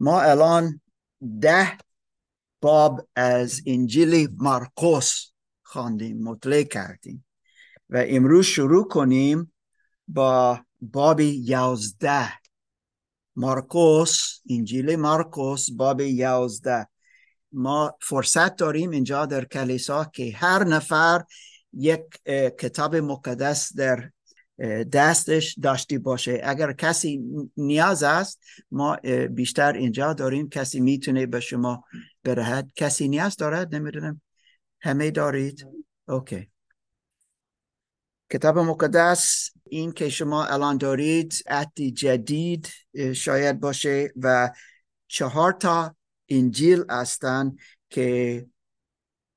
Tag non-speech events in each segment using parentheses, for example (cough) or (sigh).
ما الان ده باب از انجیل مارکوس خواندیم مطلع کردیم و امروز شروع کنیم با باب یازده. مارکوس انجیل مارکوس باب یازده. ما فرصت داریم اینجا در کلیسا که هر نفر یک کتاب مقدس در دستش داشتی باشه. اگر کسی نیاز است ما بیشتر اینجا داریم. کسی می‌تونه به شما برهد. کسی نیاز دارد؟ نمی‌دونم. همه دارید؟ اوکی. کتاب مقدس این که شما الان دارید عهد جدید شاید باشه و چهار تا انجیل هستن که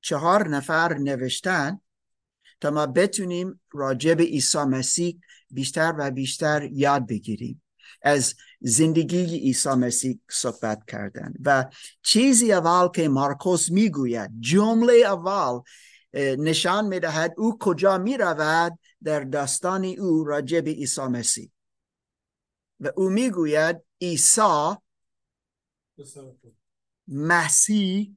چهار نفر نوشتن. تا ما بتونیم راجع به عیسی مسیح بیشتر و بیشتر یاد بگیریم. از زندگی عیسی مسیح صحبت کردن و چیزی اول که مارکوس می‌گوید جمله اول نشان می‌دهد او کجا می‌رود در داستان او راجع به عیسی مسیح. و او می‌گوید عیسی مسیح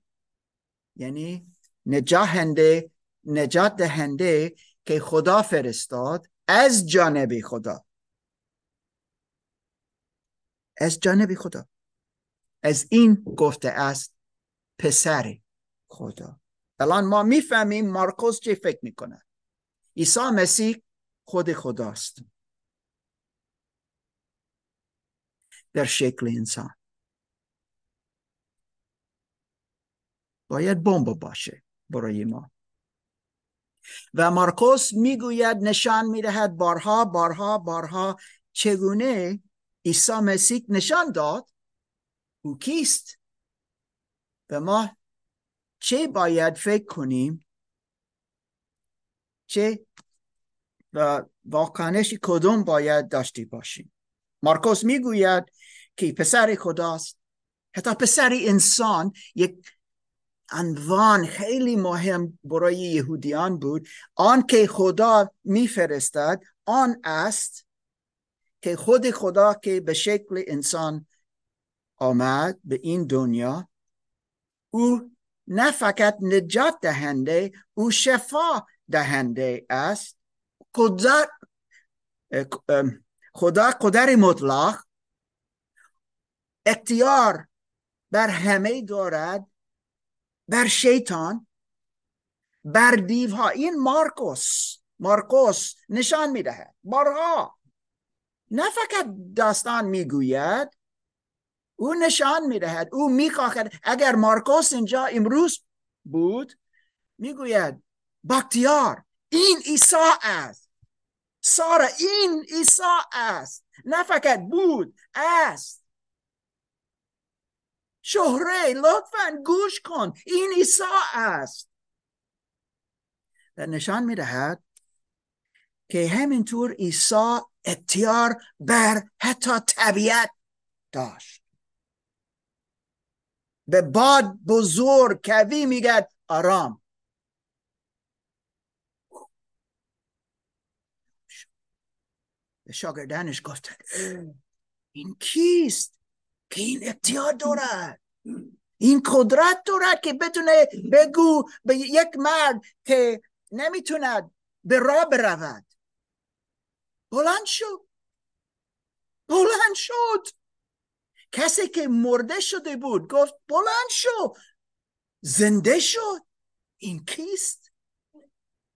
یعنی نجاهنده نجات دهنده که خدا فرستاد از جانب خدا. از جانب خدا. از این گفته است پسر خدا. الان ما می‌فهمیم مارکوس چه فکر می‌کنه. عیسی مسیح خود خداست. در شکل انسان. باید بمب باشه برای ما. و مارکوس می‌گوید نشان می‌دهد بارها بارها بارها چگونه عیسی مسیح نشان داد او کیست. و ما چه باید فکر کنیم؟ چه و واکنشی کدوم باید داشتی باشیم؟ مارکوس می‌گوید که پسر خداست. حتی پسر انسان یک عنوان خیلی مهم برای یهودیان بود. آن که خدا میفرستد آن است که خود خدا که به شکل انسان آمد به این دنیا او نه فقط نجات دهنده او شفا دهنده است. قدر خدا قدر مطلق اختیار بر همه دارد. بر شیطان بر دیوها. این مارکوس مارکوس نشان می‌دهد. بارها نه فقط داستان می‌گوید او نشان می‌دهد. او می‌خواهد. اگر مارکوس اینجا امروز بود می‌گوید باکتیار این عیسی است. سارا این عیسی است. نه فقط بود است. شهره لطفا گوش کن این عیسی است. و نشان می‌دهد که همینطور عیسی اختیار بر حتی طبیعت داشت. به باد بزرگ کوی میگد آرام. به شاگردانش گفتن این کیست که این اختیار دارد؟ این قدرت دارد که بتونه بگو به یک مرد که نمی‌توند به راه برود. بلند شد بلند شد. کسی که مرده شده بود گفت بلند شد زنده شد. این کیست؟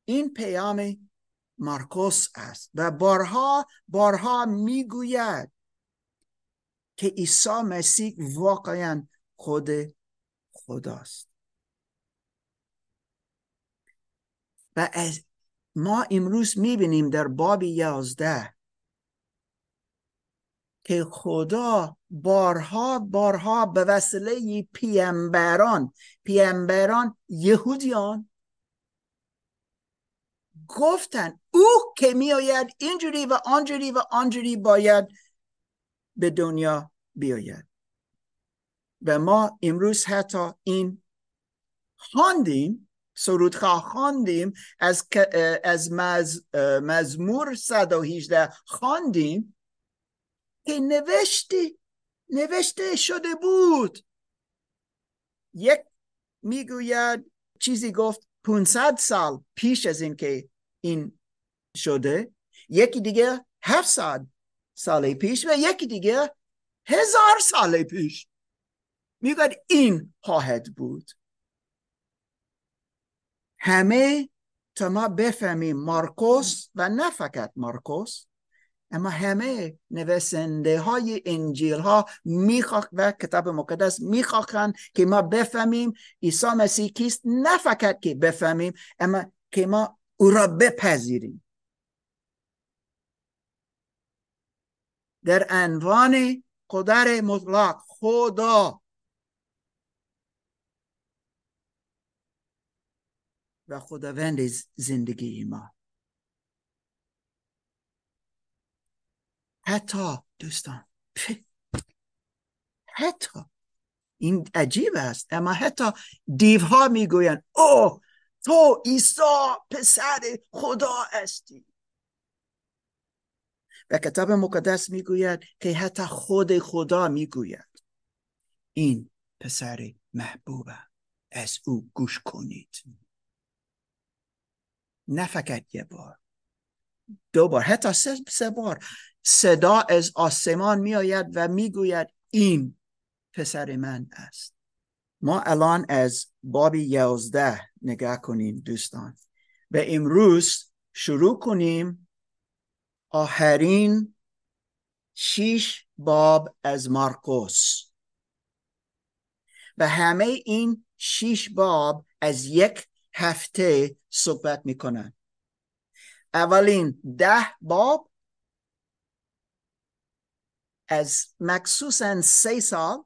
این پیام مارکوس است و بارها بارها می‌گوید که عیسی مسیح واقعا خود خداست. و از ما امروز می‌بینیم در باب یازده که خدا بارها بارها به وسیله پیامبران پیامبران یهودیان گفتن او که میآید اینجوری و آنجوری و آنجوری باید به دنیا بیاید. و ما امروز حتی این خواندیم سرودخواه خواندیم از از مز مزمور 118 خواندیم که نوشتی نوشته شده بود. یک می‌گوید چیزی گفت 500 سال پیش از اینکه این شده. یکی دیگه 700 سال پیش و یکی دیگه هزار سال پیش. می‌گوید این خواهد بود. همه تا ما بفهمیم مارکوس و نه فقط مارکوس اما همه نویسنده های انجیل ها می‌خواه و کتاب مقدس می‌خواهند که ما بفهمیم عیسی مسیح کیست نه فقط که بفهمیم اما که ما او را بپذیریم. در عنوان قدر مطلق خدا و خداوند زندگی ما. حتی دوستان (laughs) حتی این عجیب است اما حتی دیوها می‌گویند او تو عیسی پسر خدا هستی. و کتاب مقدس می‌گوید که حتی خود خدا می‌گوید این پسر محبوبه از او گوش کنید. نه فقط یه بار. دو بار. حتی سه, سه بار. صدا از آسمان می آید و می‌گوید این پسر من است. ما الان از باب یازده نگاه کنیم دوستان. و امروز شروع کنیم. آخرین شیش باب از مارکوس. و همه این شیش باب از یک هفته صحبت می‌کنن. اولین ده باب از مخصوصا سه سال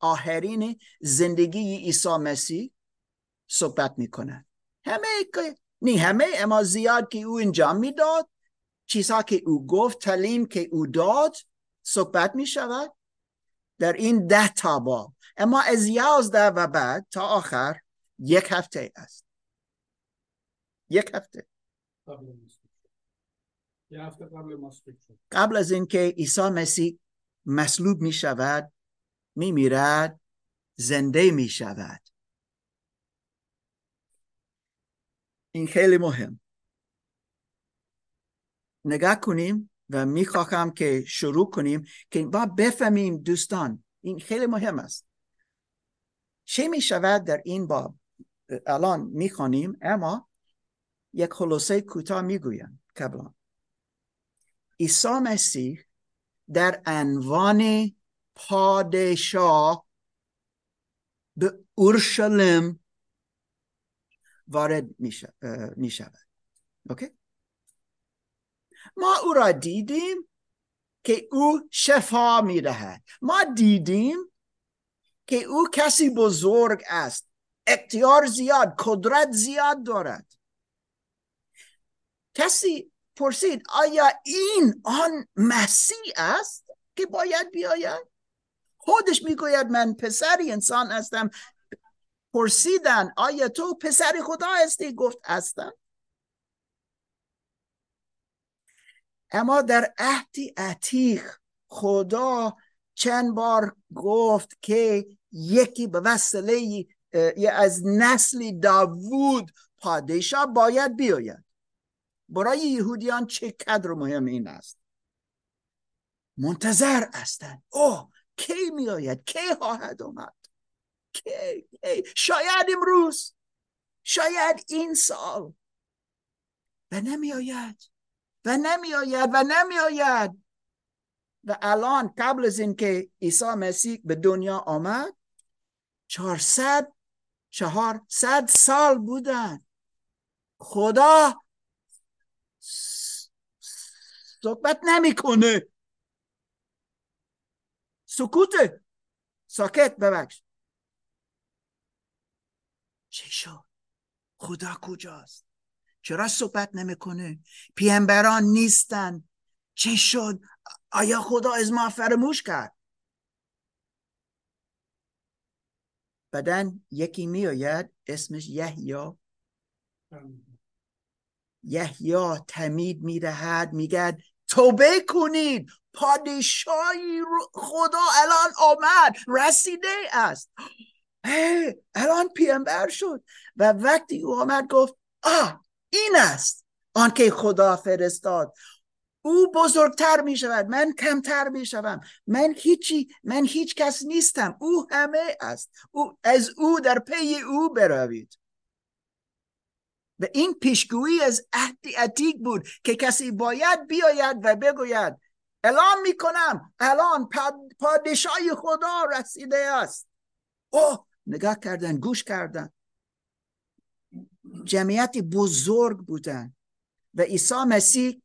آخرین زندگی عیسی مسیح صحبت می‌کنن. همه نی همه اما زیاد که او انجام می‌داد چیزها که او گفت تعلیم که او داد صحبت می شود در این ده تا باب. اما از یازده و بعد تا آخر یک هفته است. یک هفته. قبل از اینکه عیسی مسیح مصلوب می شود می میرد زنده می شود. این خیلی مهم. نگاه کنیم و می‌خواهم که شروع کنیم که با بفهمیم دوستان این خیلی مهم است. چه می شود در این باب؟ الان می‌خوانیم اما یک خلاصه کوتاه می‌گویم قبلا عیسی مسیح در عنوان پادشاه به اورشلیم وارد می شود اوکی؟ ما او را دیدیم که او شفا می دهد ما دیدیم که او کسی بزرگ است. اختیار زیاد قدرت زیاد دارد. کسی پرسید آیا این آن مسیح است که باید بیاید؟ خودش می‌گوید من پسری انسان هستم. پرسیدن آیا تو پسر خدا هستی؟ گفت هستم. اما در عهدی عتیق خدا چند بار گفت که یکی به وسیله از نسل داوود پادشاه باید بیاید. برای یهودیان چه قدر مهم این است؟ منتظر هستند اوه کی میآید؟ کی خواهد آمد؟ کی؟ شاید امروز. شاید این سال. و نمیآید. و نمیآید و نمیآید. و الان قبل از اینکه عیسی مسیح به دنیا آمد چهارصد چهارصد سال بودن. خدا صحبت نمی‌کنه. سکوته ساکت ببخش. چه شد؟ خدا کجاست؟ چرا صحبت نمی‌کنه؟ پیامبران نیستن. چه شد؟ آیا خدا از ما فرموش کرد؟ بعدن یکی میآید اسمش یحیی. یحیی تمید می‌دهد میگد توبه کنید. پادشاهی خدا الان آمد. رسیده است. الان پیامبر شد و وقتی او آمد گفت آه این است آنکه خدا فرستاد. او بزرگتر می شود. من کمتر می شوم. من هیچی من هیچ کس نیستم. او همه است. او از او در پی او بروید. و این پیشگویی از عهد عتیق بود که کسی باید بیاید و بگوید اعلام می‌کنم الان پادشاهی خدا رسیده است. اوه نگاه کردن گوش کردن. جمعیت بزرگ بودن و عیسی مسیح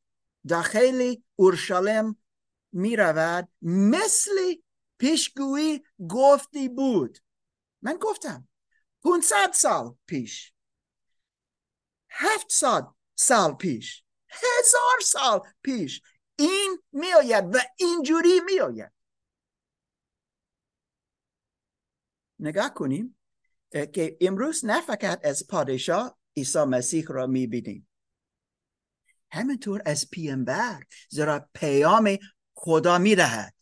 داخل اورشلیم می رود مثل پیشگویی گفتی بود. من گفتم 500 سال پیش هفتصد سال پیش. هزار سال پیش. این میآید و اینجوری میآید. نگاه کنیم که امروز نه فقط از پادشاه عیسی مسیح را می‌بینیم. همینطور از پیامبر زیرا پیام خدا می‌دهد.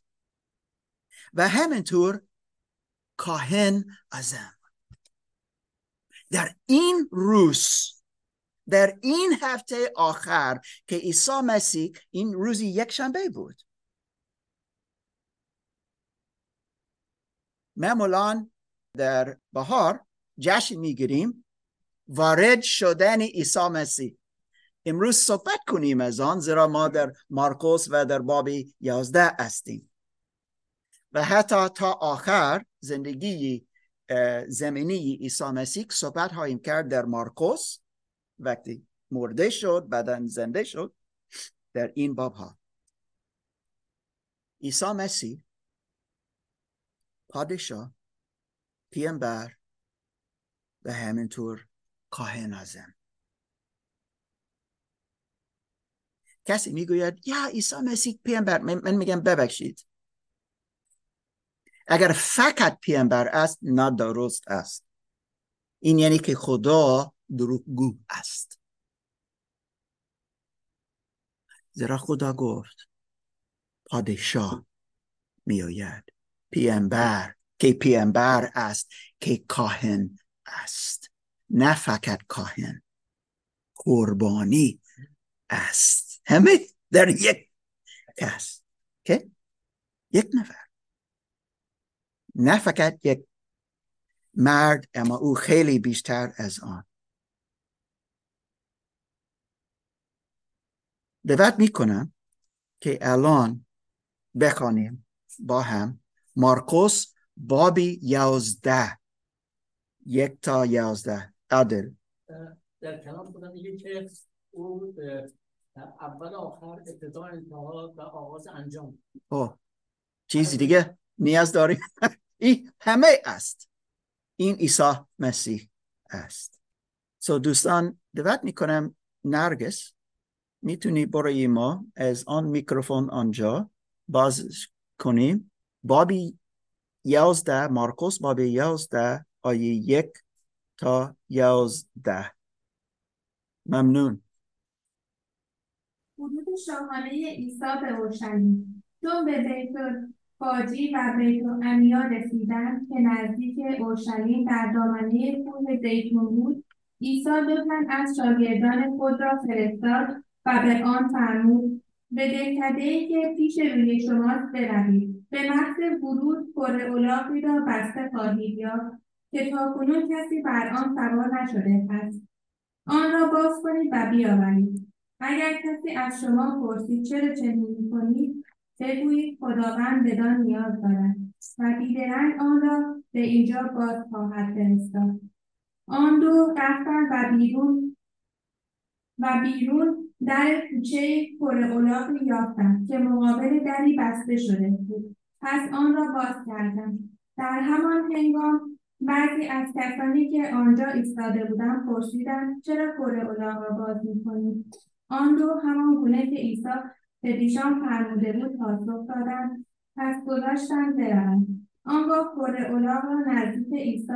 و همینطور کاهن ازم در این روز در این هفته آخر که عیسی مسیح این روزی یک شنبه بود. معمولا در بهار جشن می‌گیریم وارد شدن عیسی مسیح. امروز صحبت کنیم از آن زیرا ما در مارکوس و در باب یازده هستیم. و حتی تا آخر زندگی زمینی عیسی مسیح صحبت هاییم کرد در مارکوس. وقتی مرده شد بعدا زنده شد در این باب ها عیسی مسیح پادشاه پیامبر و همینطور کاهن ازم کسی می‌گوید یا عیسی مسیح پیامبر من میگم ببخشید. اگر فقط پیامبر است نه درست است. این یعنی که خدا دروغگو است. زیرا خدا گفت پادشاه میآید. پیامبر که پیامبر است که کاهن است. نه فقط کاهن قربانی است. همه در یک کس که یک نفر. نه فقط یک مرد اما او خیلی بیشتر از آن. دعوت می‌کنم که الان بخوانیم با هم. مارکوس بابی یازده. یک تا یازده. عدل در کلام خدا میگه که او اول آخر ابتدا انتها و آغاز انجام. او چیزی دیگه نیاز داریم؟ (laughs) این همه است. این عیسی مسیح است. سو دوستان دعوت می‌کنم نرگس. می‌تونی برای ما از آن میکروفون آنجا باز کنیم بابی یازده مارکوس بابی یازده آیه یک تا یازده. ممنون. حدود شاهانه عیسی به اورشلیم چون به بیت فاجی و بیت امیا رسیدند که نزدیک اورشلیم در دامنه کوه زیتون بود عیسی دو از شاگردان خود را فرستاد و به آن فرمود به ای که پیش روی شماست بروید. به محض ورود پر اولاقی را بسته خواهید یافت که تاکنون کسی بر آن سوار نشده است. آن را باز کنید و بیاورید. اگر کسی از شما پرسید چرا چنین می‌کنید بگویید خداوند بدان نیاز دارد و بیدرنگ آن را به اینجا باز خواهد فرستاد. آن دو رفتند و بیرون و بیرون در کوچه پر الاغی یافتند که مقابل دری بسته شده بود. پس آن را باز کردند در همان هنگام بعضی از کسانی که آنجا ایستاده بودند پرسیدند چرا پر الاغ را باز می‌کنید آن دو همان گونه که عیسی به دیشان فرموده بود پاسخ دادند. پس گذاشتند آنگاه پر الاغ را نزدیک عیسی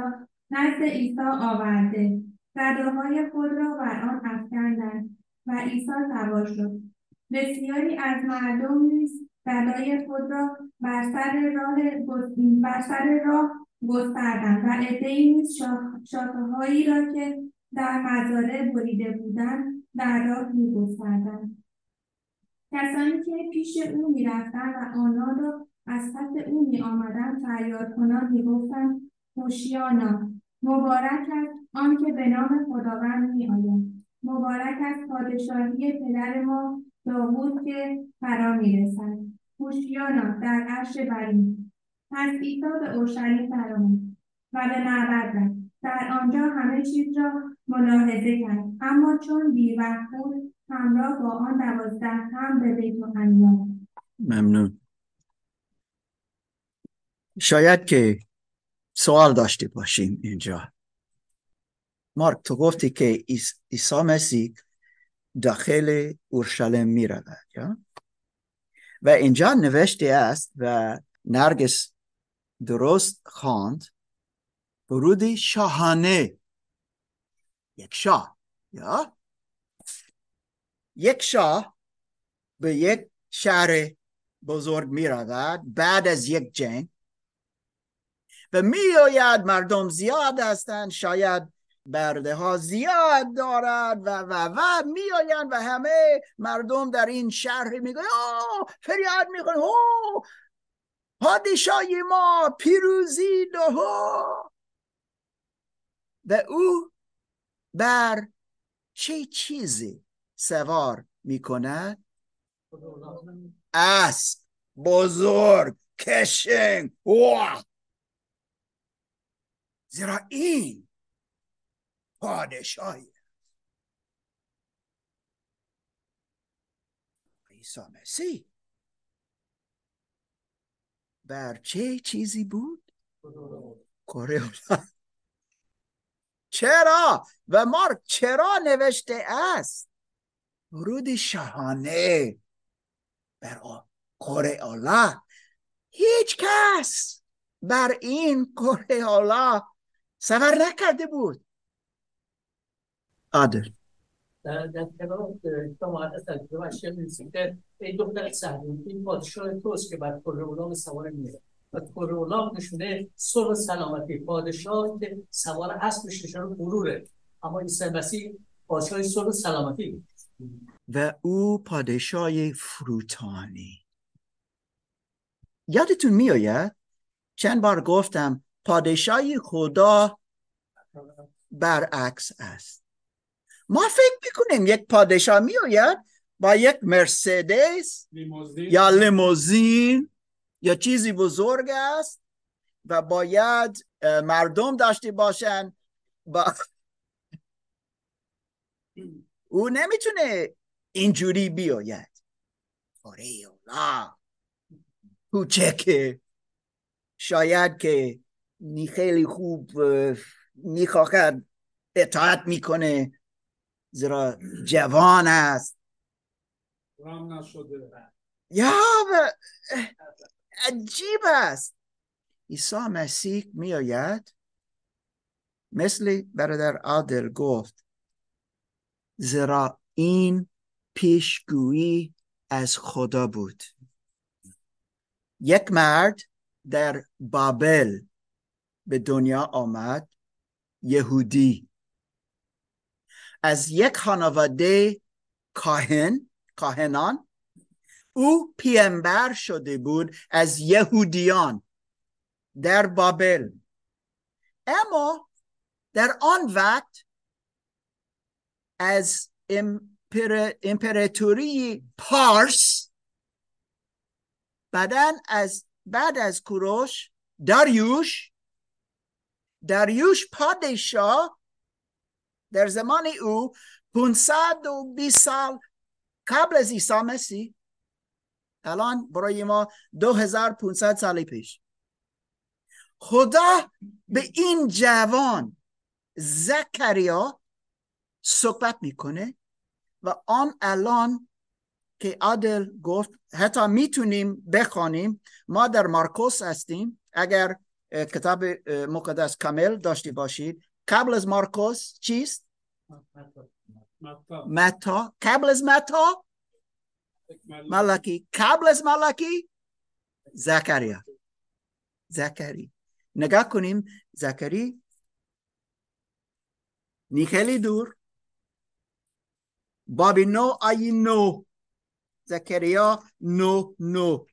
نزد عیسی آورده. رداهای خود را بر آن افکندند. و عیسی سوار شد. بسیاری از مردم نیز بلای خود را بر سر راه بر سر راه گستردند و عدهای نیز شاخههایی را که در مزارع بریده بودند در راه میگستردند. کسانی که پیش او می‌رفتند و آنها را از پس او میآمدند فریاد کنان می‌گفتند هوشیانا مبارک است آنکه به نام خداوند میآید. مبارک است پادشاهی پدر ما داوود که فرا می‌رسد. هوشیانا در عرش برین پس عیسی به اورشلیم فرامد و به معبد رفت. در آنجا همه چیز را ملاحظه کرد. اما چون بیوقت بود همراه با آن دوازده هم به بیت ممنون. شاید که سوال داشته باشیم اینجا. مارک تو گفتی که عیسی مسیح داخل اورشلیم می رود و اینجا نوشته است و نرگس درست خواند ورودی شاهانه یک شاه یا یک شاه به یک شهر بزرگ می رود بعد از یک جنگ و می آید مردم زیاد هستند شاید برده ها زیاد دارد و و و می آیند و همه مردم در این شهر می آه فریاد می او پادشاهی ما پیروزی ده و او بر چه چیزی سوار می کند اسب بزرگ کشنگ زیرا این پادشاهی عیسی مسیح بر چه چیزی بود؟ کره چرا؟ و مارک چرا نوشته است؟ ورود شاهانه بر کره الله هیچ کس بر این کره الله سفر نکرده بود عادل در کنار شما از تجربه اشیا می‌رسیم که این دختر سهرون این پادشاه توست که بر کره اولاق سوار میره. و کره اولاق نشونه صلح سلامتی. پادشاه که سوار اسبش نشونه غروره. اما عیسی مسیح پادشاه صلح سلامتی و او پادشاه فروتانی. یادتون میآید؟ چند بار گفتم پادشاهی خدا برعکس است. ما فکر می‌کنیم یک پادشاه میآید با یک مرسدس یا لیموزین یا چیزی بزرگ است و باید مردم داشته باشن با او نمی‌تونه اینجوری بیاید. آره الله. کوچکه شاید که خیلی خوب می‌خواهد اطاعت می‌کنه. زیرا جوان است. یا عجیب است. عیسی مسیح میآید. مثل برادر عادل گفت زیرا این پیشگویی از خدا بود. یک مرد در بابل به دنیا آمد یهودی. از یک خانواده کاهن کاهنان. او پیامبر شده بود از یهودیان در بابل. اما در آن وقت از امپر... امپراتوری پارس بعدا از بعد از کوروش داریوش داریوش پادشاه در زمان او 520 سال قبل از عیسی مسیح الان برای ما 2500 سال پیش. خدا به این جوان زکریا صحبت می‌کنه و آن الان که عادل گفت حتی می‌تونیم بخوانیم ما در مارکوس هستیم. اگر کتاب مقدس کامل داشتی باشید قبل از مارکوس چیست؟ متا قبل از متا ملکی قبل از ملکی زکریا زکری نگاه کنیم زکری نی خیلی دور بابی نو آی نو زکریا نو نو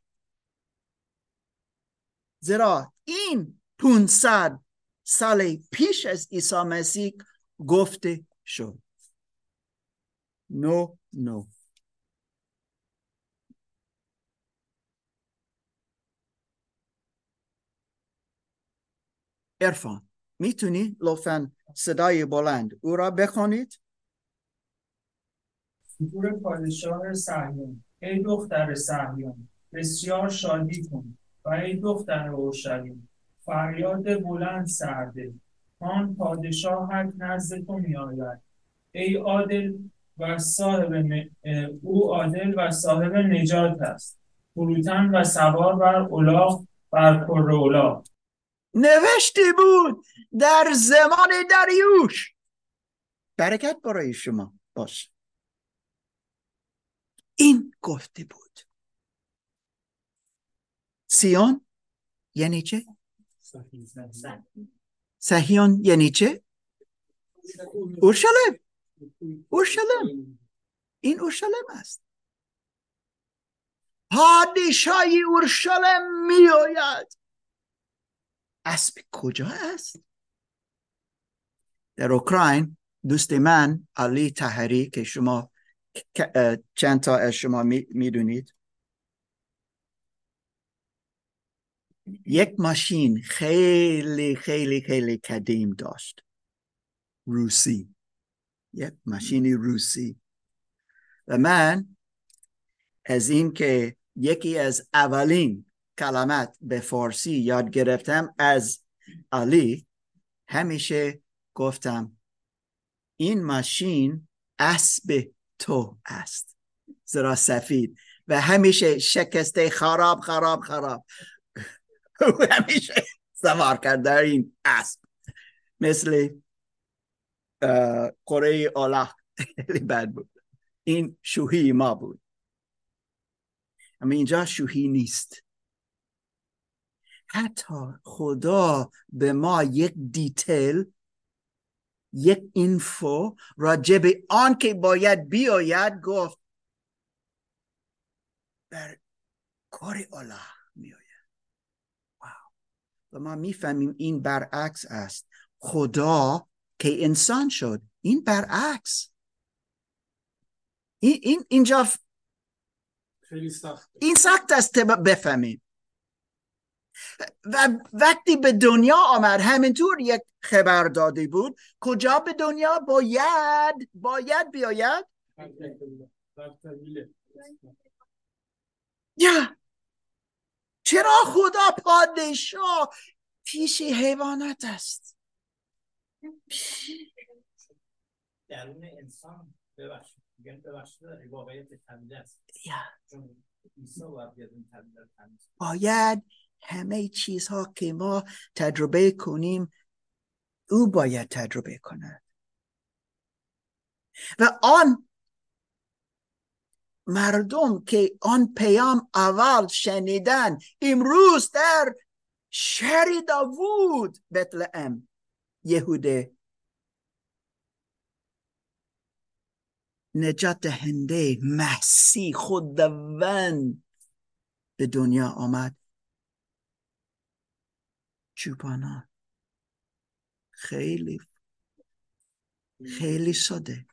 زیرا این 500 سال پیش از عیسی مسیح گفته شد. نو نو. ارفان می‌تونی لطفا صدای بلند او را بخونید؟ فتور پادشاه سهیون. ای دختر سهیون بسیار شادی کن و ای دختر اورشلیم. فریاد بلند سرده. آن پادشاهت نزد تو میآید. ای عادل و صاحب او عادل و صاحب نجات است. فروتن و سوار بر الاغ بر کر الاغ نوشته بود در زمان دریوش. برکت برای شما باش این گفته بود. سیون یعنی چه؟ سهیون یعنی چه؟ اورشلیم. اورشلیم. این اورشلیم است. پادشاهی اورشلیم می آید اسب کجا است؟ در اوکراین دوست من علی تحری که شما چند تا از شما می‌دونید یک ماشین خیلی خیلی خیلی قدیم داشت. روسی. یک ماشینی روسی. و من از این که یکی از اولین کلمات به فارسی یاد گرفتم از علی همیشه گفتم این ماشین اسب تو است. زیرا سفید. و همیشه شکسته خراب خراب خراب. او (laughs) همیشه سوار کرد در این اسب. مثل کره اولا خیلی بد بود. این شوهی ما بود. اما اینجا شوهی نیست. حتی خدا به ما یک دیتیل یک اینفو راجع به آن که باید بیاید گفت بر کار الله و ما می‌فهمیم این برعکس است. خدا که انسان شد این برعکس. این, این اینجا ف- خیلی سخت. این سخت است بفهمیم. و وقتی به دنیا آمد همینطور یک خبر داده بود. کجا به دنیا؟ باید باید بیاید. یا! چرا خدا پادشاه پیش حیوانات است؟ درون انسان ببخشید. میگن ببخشید داره واقعیت طبیعی است. چون. باید همه چیزها که ما تجربه کنیم او باید تجربه کند. و آن مردم که آن پیام اول شنیدن امروز در شهر داوود بتلهم یهوده. نجات دهنده مسیح خداوند به دنیا آمد. چوپانان خیلی خیلی ساده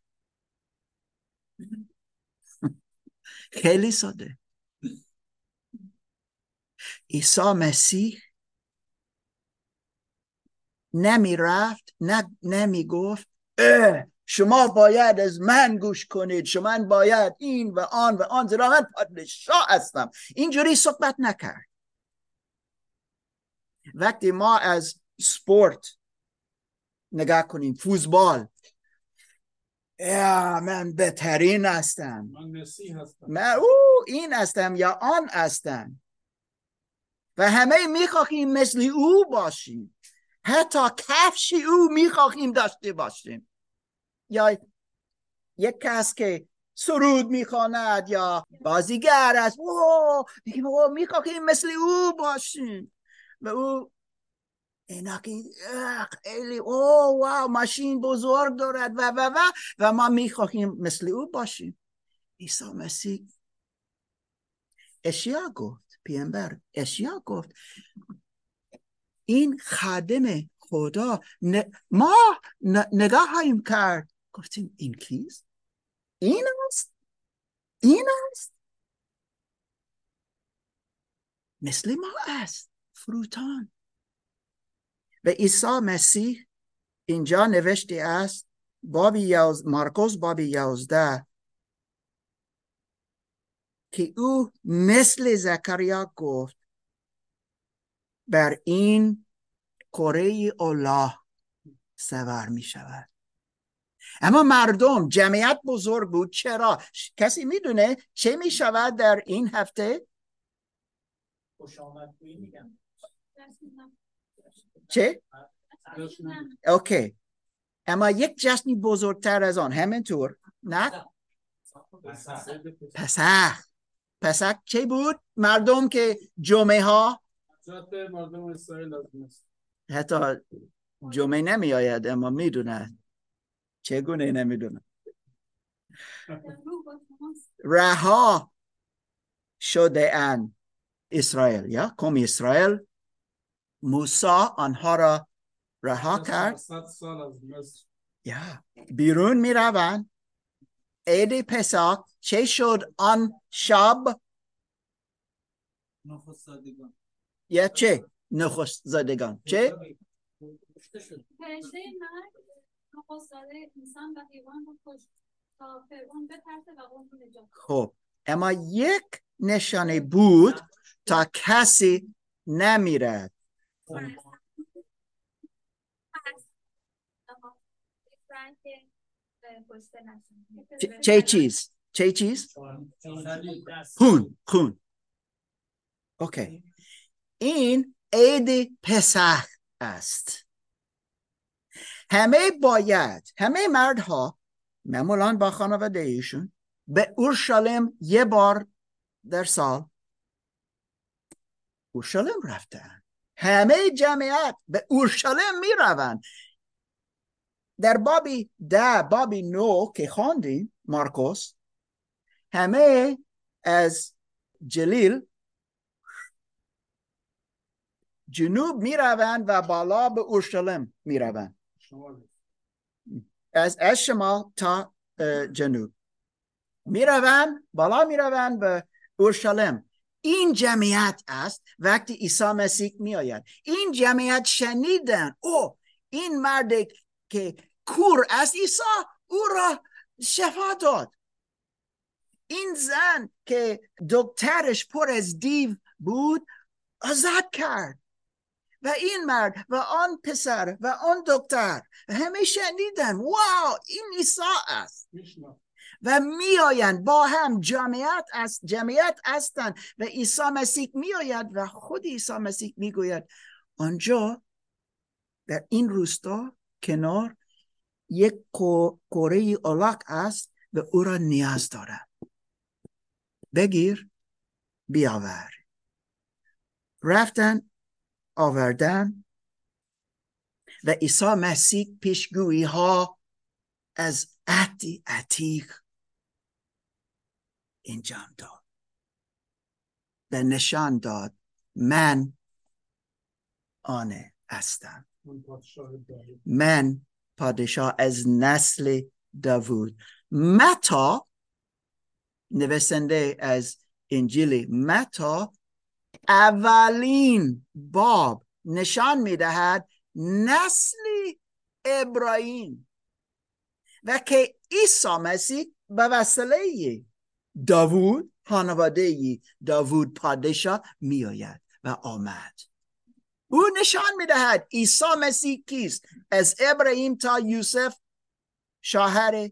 خیلی ساده. عیسی مسیح نمی رفت نمی گفت شما باید از من گوش کنید شما باید این و آن و آن زیرا من پادشاه هستم. اینجوری صحبت نکرد. وقتی ما از سپورت نگاه کنیم فوتبال من بهترین هستم. من مسیح هستم. من او این هستم یا آن هستم. و همه می‌خواهیم مثل او باشیم. حتی کفش او می‌خواهیم داشته باشیم. یا یک کس که سرود می‌خواند یا بازیگر است. او می‌خواهیم مثل او باشیم. و او اه، خیلی او واو ماشین بزرگ دارد. و و و و ما می‌خواهیم مثل او باشیم. عیسی مسیح. اشیا گفت پیامبر اشیا گفت این خادم خدا ما نگاه هایم کرد. گفتیم این کیست؟ این است؟ این است؟ مثل ما است فروتان. و عیسی مسیح اینجا نوشته است باب یاز... مارکوس باب یازده که او مثل زکریا گفت بر این کره الله سوار می شود. اما مردم جمعیت بزرگ بود. چرا؟ کسی می‌دونه چه می شود در این هفته؟ خوش آمد. چه؟ اوکی. اما یک جشنی بزرگتر از آن همینطور نه؟ پسخ پسخ چه بود؟ مردم که جمعه ها؟ مردم اسرائیل حتی جمعه نمی آید اما می‌دونه چگونه نمی‌دونه رها شده ان اسرائیل یا کم اسرائیل. موسا آنها را رها کرد. یا بیرون می روند عید پساک چه شد آن شب؟ یا چه؟ نخست زدگان چه خب اما یک نشانه بود تا کسی نمیرد. چه- چیز چه چیز خون خون اوکی این عید پسخ است. همه باید همه مردها معمولا با خانواده ایشون به اورشلیم یه بار در سال اورشلیم رفتن. همه جمعیت به اورشلیم می روند در بابی ده بابی نو که خواندیم مارکوس همه از جلیل جنوب می روند و بالا به اورشلیم می روند از از شمال تا جنوب. می روند بالا می روند به اورشلیم. این جمعیت است وقتی عیسی مسیح می آید این جمعیت شنیدن او این مرد که کور از عیسی او را شفا داد. این زن که دکترش پر از دیو بود آزاد کرد. و این مرد و آن پسر و آن دکتر همه شنیدن واو این عیسی است. و میآیند با هم جمعیت است جمعیت هستند و عیسی مسیح میآید و خود عیسی مسیح می‌گوید. آنجا در این روستا کنار یک کره اولاق است و او را نیاز دارد. بگیر بیاور. رفتن آوردن و عیسی مسیح پیشگویی ها از عهدی عتیق انجام داد. و نشان داد من آن هستم. من پادشاه از نسل داوود. متا نویسنده از انجیل متا اولین باب نشان می‌دهد نسل ابراهیم و که عیسی مسیح به وسیله داوود خانواده داوود پادشاه میآید و آمد. او نشان می‌دهد عیسی مسیح کیست. از ابراهیم تا یوسف شوهر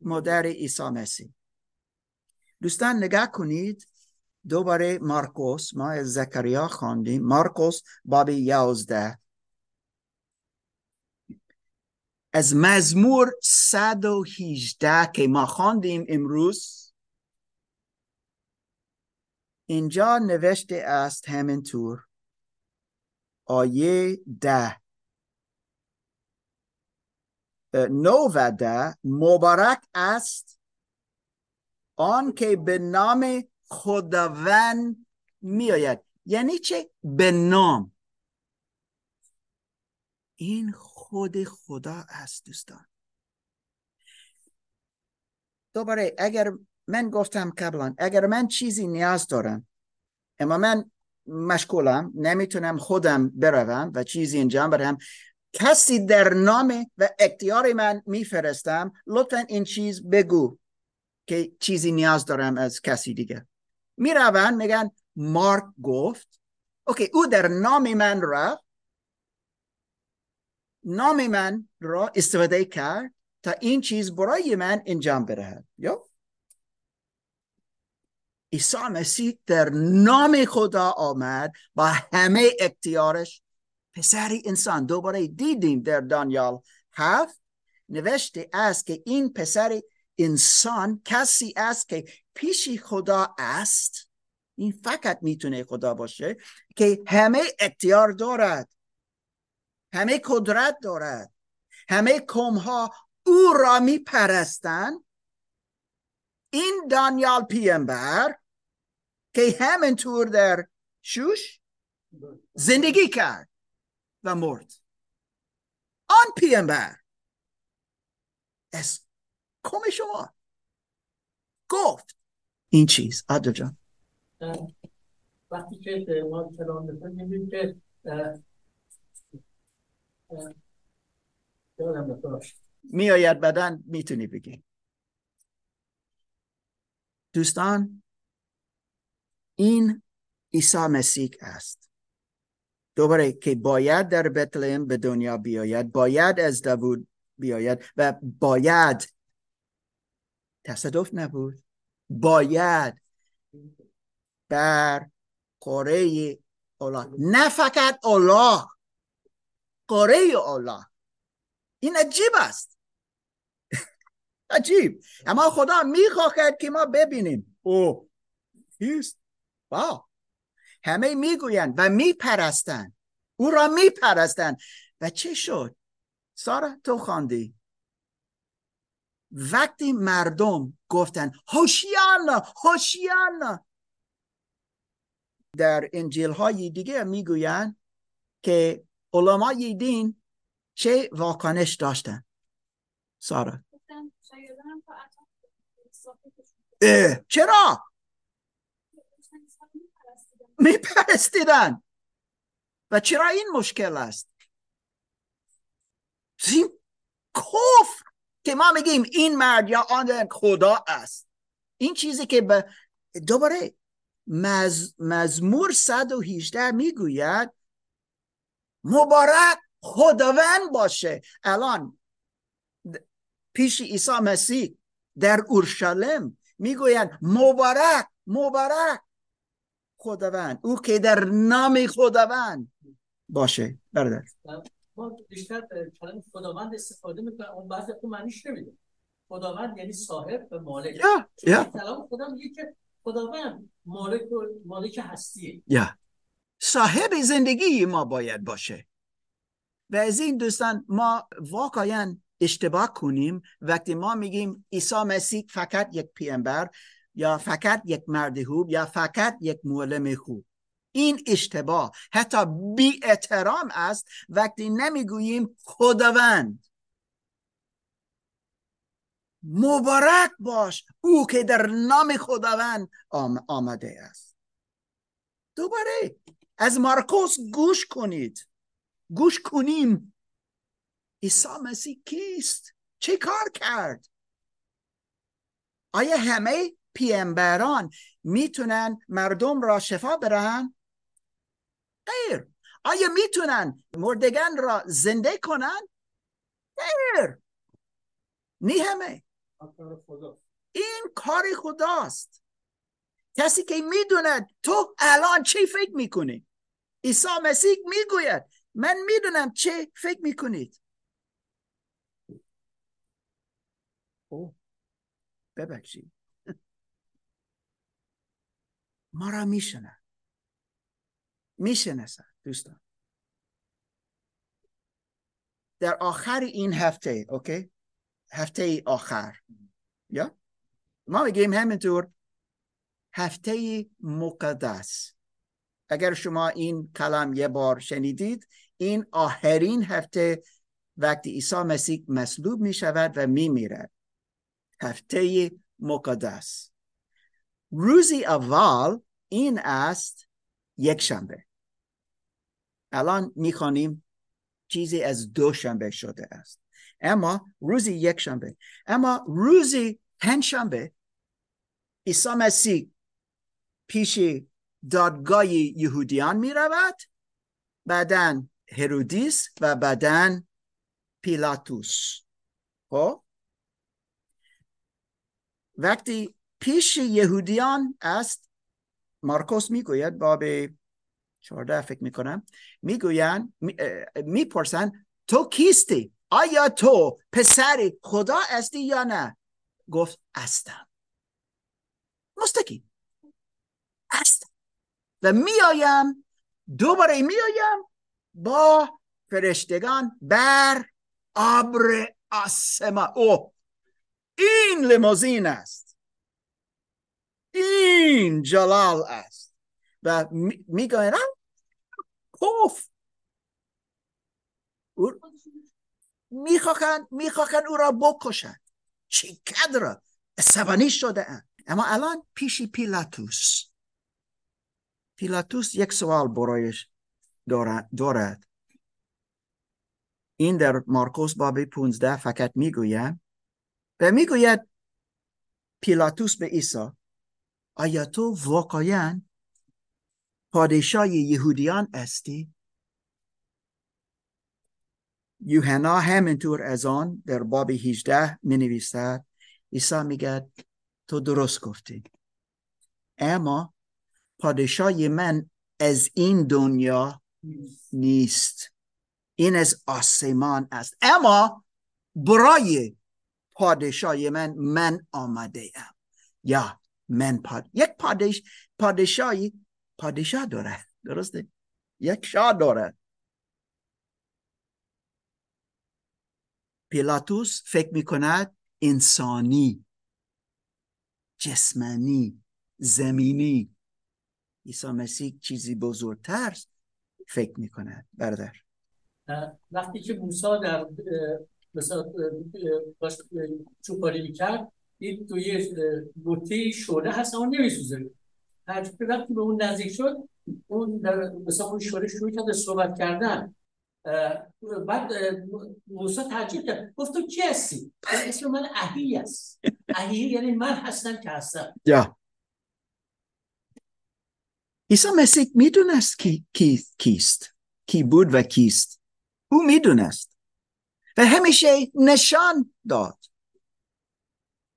مادر عیسی مسیح. دوستان نگاه کنید دوباره مارکوس ما از زکریا خواندیم. مارکوس باب یازده. از مزمور 118 که ما خواندیم امروز اینجا نوشته است همینطور. آیه ده. نو و ده مبارک است. آن که به نام خداوند میآید. یعنی چه؟ به نام. این خود خدا است دوستان. دوباره اگر من گفتم قبلا اگر من چیزی نیاز دارم اما من مشغولم نمی‌تونم خودم بروم و چیزی انجام بدم کسی در نام و اختیار من میفرستم لطفا این چیز بگو که چیزی نیاز دارم از کسی دیگه می‌روند میگن مارک گفت اوکی او در نام من رفت نام من را استفاده کرد تا این چیز برای من انجام بدهد. یا عیسی مسیح در نام خدا آمد با همه اختیارش پسری انسان دوباره دیدیم در دانیال هفت. نوشته است که این پسر انسان کسی است که پیشی خدا است. این فقط می‌تونه خدا باشه که همه اختیار دارد همه قدرت دارد همه کم ها او را میپرستند. این دانیال پیامبر که همینطور در شوش زندگی کرد و مرد. آن پیامبر از کم شما گفت این چیز. عادل جان. وقتی که ما کلام می‌کنیم که میآید بدن می‌تونی بگی. دوستان این عیسی مسیح است. دوباره که باید در بتلهم به دنیا بیاید باید از داوود بیاید و باید تصادف نبود باید بر قره الله. نه فقط الله قره الله. این عجیب است. (laughs) عجیب. اما خدا می‌خواهد که ما ببینیم. او کیست واو همه می‌گویند و میپرستند. او را میپرستند. و چه شد؟ سارا تو خواندی. وقتی مردم گفتن هوشیانا هوشیانا در انجیل های دیگه می‌گویند که علمای دین چه واکنش داشتن سارا. چرا؟ (laughs) می‌پرستیدن. و چرا این مشکل است؟ این کفر که ما میگیم این مرد یا آن خدا است. این چیزی که به دوباره مز... مزمور 118 می‌گوید مبارک خداوند باشه. الان پیش عیسی مسیح در اورشلیم می‌گویند مبارک مبارک. خداوند. او که در نام خداوند. باشه برادر. ما بیشتر کلام خداوند استفاده می‌کنیم. اون بعضی تو معنیش نمیده. خداوند یعنی صاحب و مالک. یا یا. کلام خدا میگه که خداوند مالک و مالک هستیه. یا. صاحب زندگی ما باید باشه. و از این دوستان ما واقعا اشتباه کنیم. وقتی ما میگیم عیسی مسیح فقط یک پیامبر یا فقط یک مرد خوب یا فقط یک معلم خوب. این اشتباه. حتی بی احترام است. وقتی نمی‌گوییم خداوند. مبارک باش. او که در نام خداوند آم- آمده است. دوباره از مارکوس گوش کنید. گوش کنیم. عیسی مسیح کیست؟ چه کار کرد؟ آیا همه پیامبران می‌تونن مردم را شفا بدهند غیر. آیا می‌تونن مردگان را زنده کنن؟ غیر. نی همه. کار خدا این کار خداست. کسی که می‌دوند تو الان چی فکر می‌کنی؟ عیسی مسیح می‌گوید من می‌دونم چه فکر می‌کنید. او ببخشید. ما را میشنه می‌شناسن دوستان. در آخر این هفته اوکی؟ هفته آخر. یا؟ ما میگیم همینطور هفته مقدس. اگر شما این کلام یه بار شنیدید این آخرین هفته وقتی عیسی مسیح مصلوب می شود و می میرد هفته مقدس. روزی اول این است یک شنبه الان می‌خوانیم چیزی از دو شنبه شده است. اما روزی یک شنبه اما روزی پنج عیسی مسیح پیش دادگاه یهودیان می رود بعدا هرودیس و بعدا پیلاتوس. خب؟ وقتی پیش یهودیان است. مارکوس می‌گوید باب چهارده فکر می‌کنم می‌گویند می‌پرسن تو کیستی؟ آیا تو پسر خدا استی یا نه؟ گفت استم مستقیم. است و میآیم دوباره میآیم با فرشتگان بر ابر آسمان او این لموزین است. این جلال است. و می‌گوین پف می‌خواهند می‌خواهند او را بکشند. چقدر عصبانی شده اند. اما الان پیش پیلاتوس. پیلاتوس یک سوال برایش دارد. این در مارکوس باب 15 فقط می‌گوید و می‌گوید پیلاتوس به عیسی آیا تو واقعا پادشاه یهودیان استی؟ یوحنا همینطور از آن در باب 18 می نویسد عیسی میگه تو درست گفتی. اما پادشاه من از این دنیا نیست. این از آسمان است. اما برای پادشاه من من آمده ام یا من پاد... یک پادش... پادشاهی پادشاه داره. درسته؟ یک شاه داره. پیلاتوس فکر می کند انسانی جسمانی زمینی. عیسی مسیح چیزی بزرگتر فکر می کند برادر وقتی که موسا در مثلا چوپاری می‌کرد تو یه بوته شوره هست اما نمیسوزه. وقتی به اون نزدیک شد اون در مثلا اون شوره شروع کرد صحبت کردن. بعد موسی تعجب کرد. گفت تو کی هستی؟ اسم من اهی است. اهی یعنی من هستم که هستم. یا. عیسی مسیح می‌دونست کی, کی کیست کی بود و کیست. او می‌دونست. و همیشه نشان داد.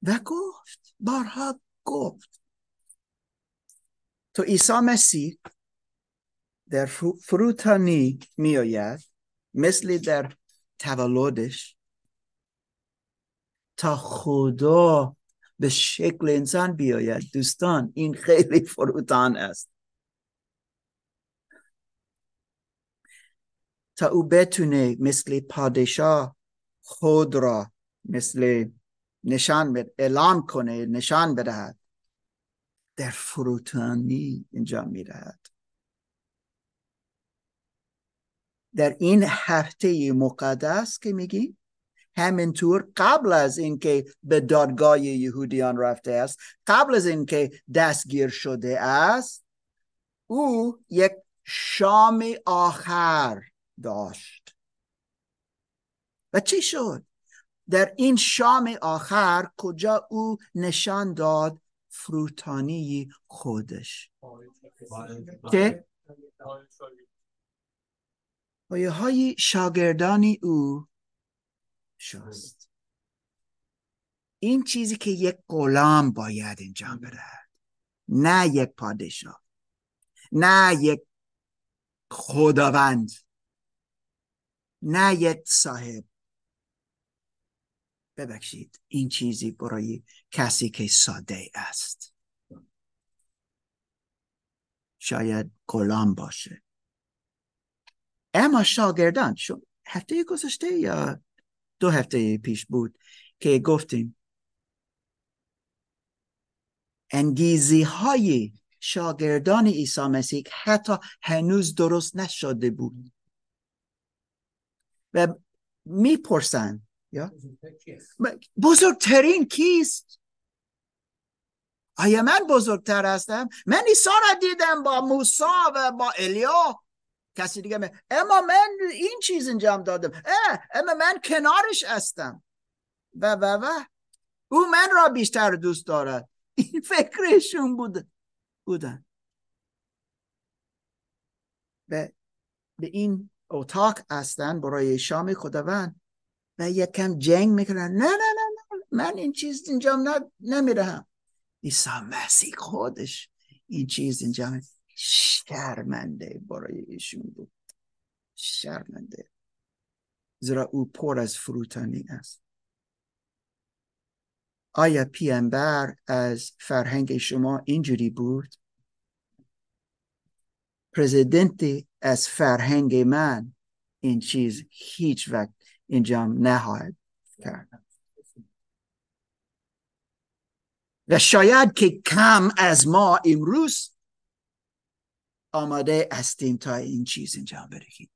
و گفت بارها گفت. تو عیسی مسیح در فروتانی میآید مثل در تولدش تا خدا به شکل انسان بیاید. دوستان این خیلی فروتان است. تا او بتونه مثل پادشاه خود را مثل نشان بد اعلام کنه نشان بدهد. در فروتانی انجام می‌دهد در این هفته مقدس که میگی همینطور قبل از اینکه به دادگاه یهودیان رفته است قبل از اینکه دستگیر شده است او یک شام آخر داشت. و چی شد؟ در این شام آخر کجا او نشان داد فروتانی خودش؟ که پایه های شاگردانی او شست. این چیزی که یک غلام باید انجام بدهد نه یک پادشاه نه یک خداوند نه یک صاحب. ببخشید این چیزی برای کسی که ساده است. شاید غلام باشه. اما شاگردان شو هفته گذشته یا دو هفته پیش بود که گفتیم انگیزی های شاگردان عیسی مسیح حتی هنوز درست نشده بود. و می‌پرسند یا؟ بزرگترین کیست؟ آیا من بزرگتر هستم؟ من عیسی را دیدم با موسی و با الیا کسی دیگه من اما من این چیز انجام دادم. اه اما من کنارش هستم. و و و. او من را بیشتر دوست دارد. (laughs) این فکرشون بود بودن. به, به این اتاق هستن برای شام خداوند. و یکم جنگ می‌کنن. نه نه نه نه من این چیز انجام نمی‌دهم عیسی مسیح خودش این چیز انجام شرمنده برای ایشون بود. شرمنده. زیرا او پر از فروتانی است. آیا پیامبر از فرهنگ شما اینجوری بود؟ پرزیدنت از فرهنگ من این چیز هیچ وقت انجام نخواهد کرد. و شاید که کم از ما امروز آماده هستیم تا این چیز انجام بدهیم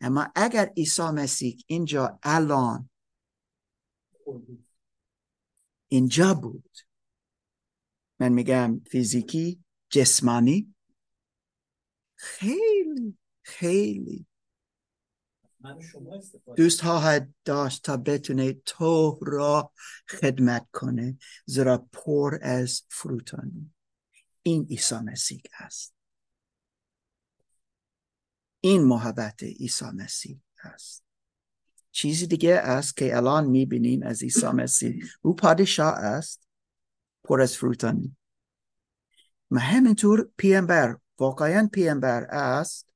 اما اگر عیسی مسیح اینجا الان اینجا بود من میگم فیزیکی جسمانی خیلی خیلی دوست خواهد داشت تا بتونه تو را خدمت کنه زیرا پر از فروتانی. این عیسی مسیح است. این محبت عیسی مسیح است. چیزی دیگه است که الان می‌بینیم از عیسی (laughs) مسیح. او پادشاه است. پر از فروتانی. و همینطور پیامبر واقعا پیامبر است.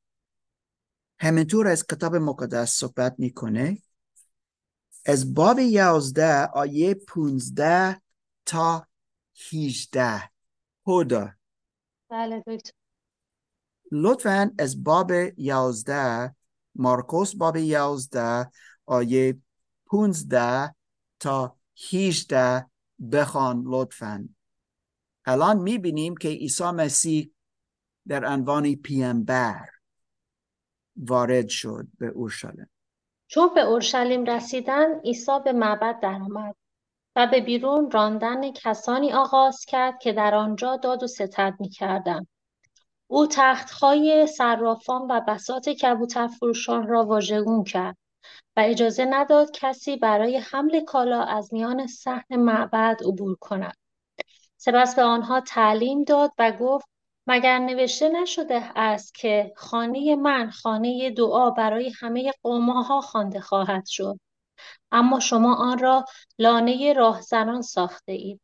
همینطور از کتاب مقدس صحبت می‌کنه از باب یازده آیه پونزده تا هیجده هدا بله دکتر. لطفا از باب یازده مارکوس باب یازده آیه پونزده تا هیجده بخوان لطفا. الان می‌بینیم که عیسی مسیح در عنوان پیامبر وارد شد به اورشلیم. چون به اورشلیم رسیدن عیسی به معبد درآمد و به بیرون راندن کسانی آغاز کرد که در آنجا داد و ستد می‌کردند. او تختهای صرافان و بساط کبوترفروشان را واژگون کرد و اجازه نداد کسی برای حمل کالا از میان صحن معبد عبور کند. سپس به آنها تعلیم داد و گفت مگر نوشته نشده است که خانه من خانه دعا برای همه قومها خوانده خواهد شد. اما شما آن را لانه راهزنان ساخته اید.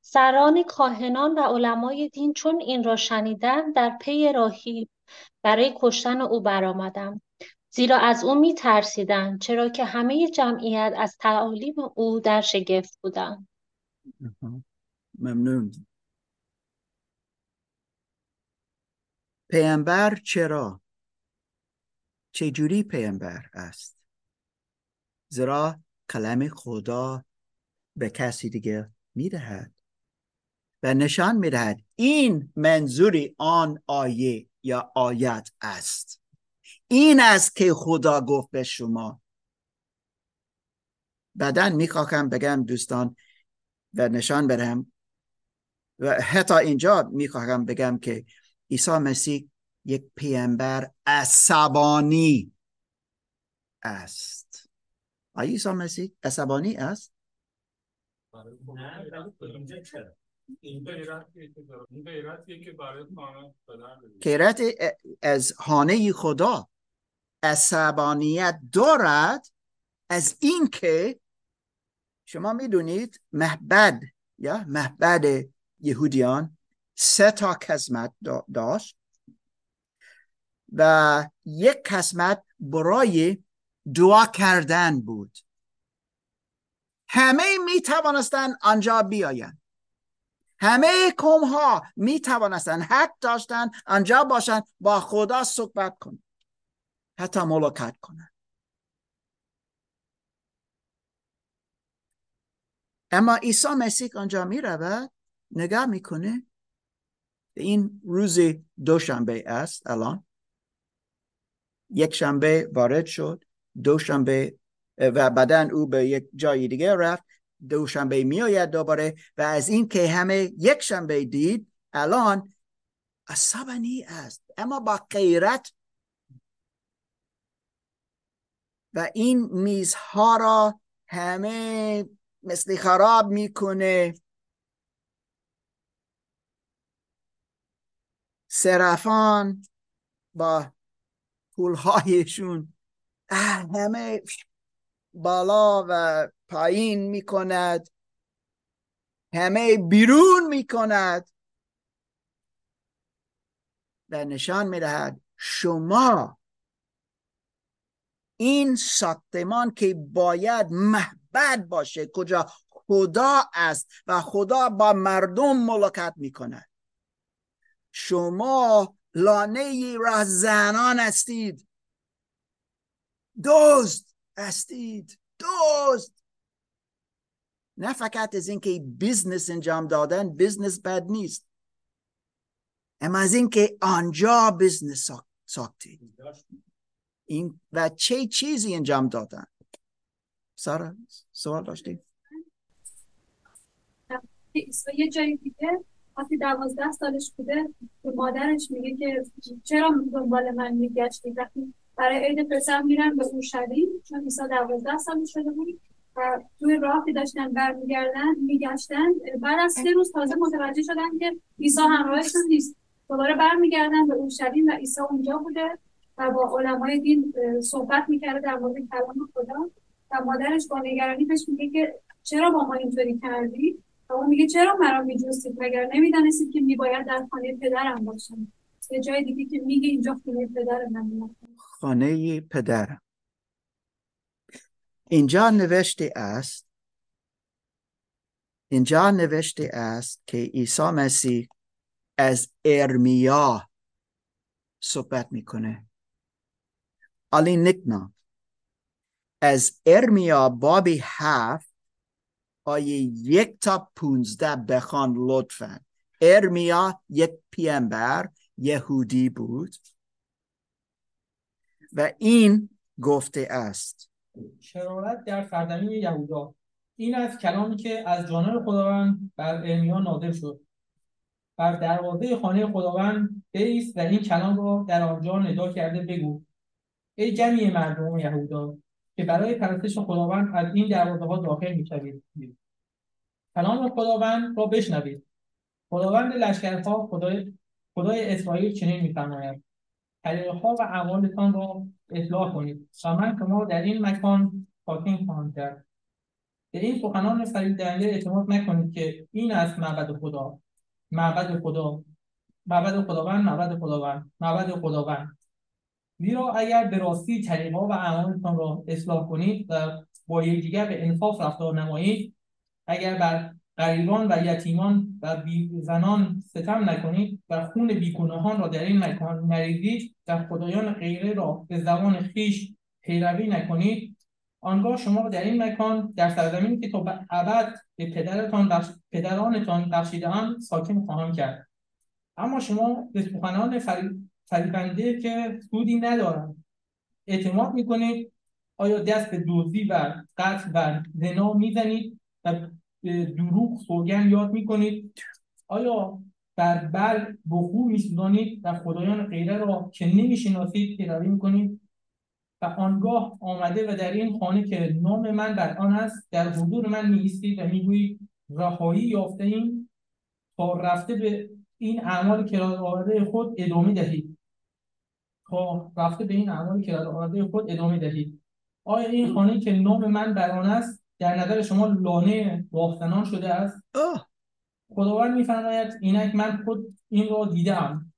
سران کاهنان و علمای دین چون این را شنیدند در پی راهی برای کشتن او برآمدند. زیرا از او می ترسیدند چرا که همه جمعیت از تعالیم او در شگفت بودند. ممنون. پیامبر چرا؟ چجوری پیامبر است؟ زیرا کلام خدا به کسی دیگه می‌دهد و نشان می‌دهد این منظوری آن آیه یا آیت است. این است که خدا گفت به شما. بعدا می‌خواهم بگم دوستان و نشان بدم و حتی اینجا می‌خواهم بگم که عیسی مسیح یک پیامبر عصبانی است. آیا عیسی مسیح عصبانی است؟ غیرت از خانه خدا عصبانیت دارد از اینکه شما می‌دونید محبد یا محبد یهودیان سه تا قسمت داشت و یک قسمت برای دعا کردن بود. همه می توانستن آنجا بیایند. همه قوم ها می توانستن حق داشتن آنجا باشن با خدا صحبت کنن. حتی ملاقات کنن. اما عیسی مسیح آنجا می رود نگاه می‌کنه این روز دوشنبه است الان. یک شنبه وارد شد دوشنبه و بعدا او به یک جای دیگه رفت. دوشنبه میآید دوباره و از این که همه یک شنبه دید الان عصبانی است. اما با غیرت. و این میزها را همه مثل خراب می‌کنه. سرفان با پولهایشون همه بالا و پایین می‌کند. همه بیرون می‌کند. و نشان می‌دهد شما این ساختمان که باید محبت باشه کجا خدا است و خدا با مردم ملاقات می‌کند. شما لانه را زنان هستید. دزد هستید. دوست نه فقط از اینکه بیزنس انجام دادن بیزنس بد نیست. اما از اینکه آنجا بیزنس ساختید. این و چه چیزی انجام دادن؟ سارا سوال داشتی یه جایی دیگه. وقتی دوازده سالش بوده به مادرش میگه که چرا دنبال من میگشتی؟ وقتی برای عید پسر میرن به اورشلیم چون عیسی دوازده سال شده بود و توی راه که داشتن برمیگردن میگشتن. بعد از سه روز تازه متوجه شدن که عیسی همراهشون نیست. دوباره برمیگردن به اورشلیم و عیسی اونجا بوده و با علمای دین صحبت می‌کرده در مورد کلام خدا. و مادرش با نگرانی بهش میگه که چرا با ما اینطوری کردی؟ اون میگه چرا مرا میجوستید مگر نمی‌دانستید که میباید در خانه پدرم باشم؟ یه جای دیگه که میگه اینجا خانه پدر من خانه پدرم اینجا نوشته است اینجا نوشته است که عیسی مسیح از ارمیا صحبت می‌کنه. علی نکنا از ارمیا بابی هفت آیه یک تا پونزده بخوان لطفا. ارمیا یک پیامبر یهودی بود. و این گفته است. شرارت در سرزمین یهودا. این از کلامی که از جانب خداوند بر ارمیا نادر شد. بر دروازه خانه خداوند بیست و این کلام را در آنجا ندا کرده بگو. ای جمعی مردم یهودا که برای پرستش خداوند از این دروازه ها داخل می‌شوید. کلام خداوند را بشنوید. خداوند لشکرها خدای خدای اسرائیل چنین میفرماید. طریقه ها و اعمالتان را اصلاح کنید. و من شما در این مکان ساکن خواهم کرد. به این سخنان فریب دهنده اعتماد نکنید که این است معبد خدا. معبد خدا. معبد خداوند معبد خداوند معبد خداوند. زیرا اگر به راستی طریقه و اعمالتان را اصلاح کنید و با یکدیگر به انصاف رفتار نمایید. اگر بر غریبان و یتیمان و زنان ستم نکنید و خون بیگناهان را در این مکان نریزید و خدایان غیره را به زبان خیش پیروی نکنید. آنگاه شما در این مکان در سرزمینی که تا ابد به پدرتان بخش... پدرانتان بخشیدهاند ساکن خواهم کرد. اما شما به سخنان فریبنده که سودی ندارند اعتماد می‌کنید. آیا دست به دزدی و قتل و زنا می‌زنید و دروغ سوگن یاد می‌کنید؟ آیا در بر بخور میسوزانید و خدایان غیره را که نمی‌شناسید پیروی می‌کنید؟ و آنگاه آمده و در این خانه که نام من بر آن است در حضور من میایستید و می‌گویید رهایی یافته این تا رفته به این اعمال کراد خود ادامه دهید. تا رفته به این اعمال کراد خود ادامه دهید. آیا این خانه که نام من بر آن است در نظر شما لانه باختنان شده است؟ خداوند میفرماید اینک من خود این را دیدم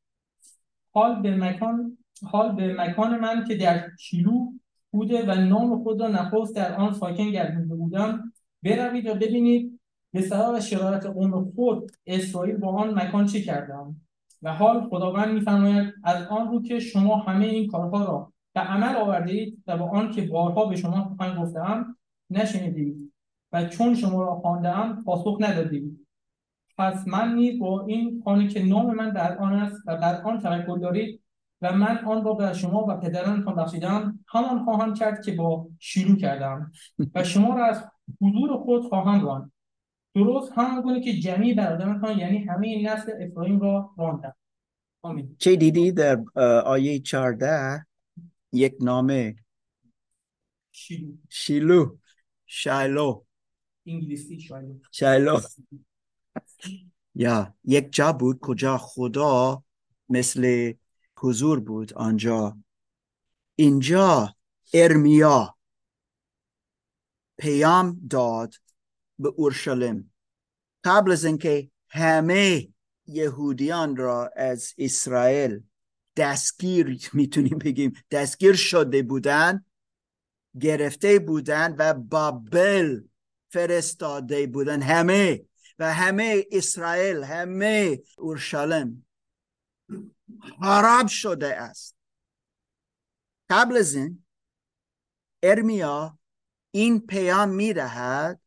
حال به مکان حال به مکان من که در شیلو بوده و نام خود را نخست در آن ساکن گردیده بودم بروید و ببینید به سبب شرارت قوم خود اسرائیل با آن مکان چه کردم و حال خداوند میفرماید از آن رو که شما همه این کارها را به عمل آورده اید و با آن که بارها به شما سخن گفتم نشنیدید و چون شما را خواندم پاسخ ندادید. پس من نیز با این خانه که نام من در آن است و در آن توکل دارید و من آن را به شما و پدرانتان بخشیدم همان خواهم کرد که با شروع کردم و شما را از حضور خود خواهم راند. درست همون گونه که جمعی برادرانتان یعنی همه نسل افرایم را راندم آمین. چه دیدی در آیه 14 یک نامه. شیلو. شیلو. شایلو. انگلیسی شاید شایلو. (laughs) یا یک جا بود کجا خدا مثل حضور بود آنجا. اینجا ارمیا. پیام داد به اورشلیم. قبل از اینکه همه یهودیان را از اسرائیل دستگیر می‌تونیم بگیم دستگیر شده بودن گرفته بودن و بابل فرستاده بودن همه و همه اسرائیل همه اورشلیم خراب شده است. قبل از این ارمیا این پیام می‌دهد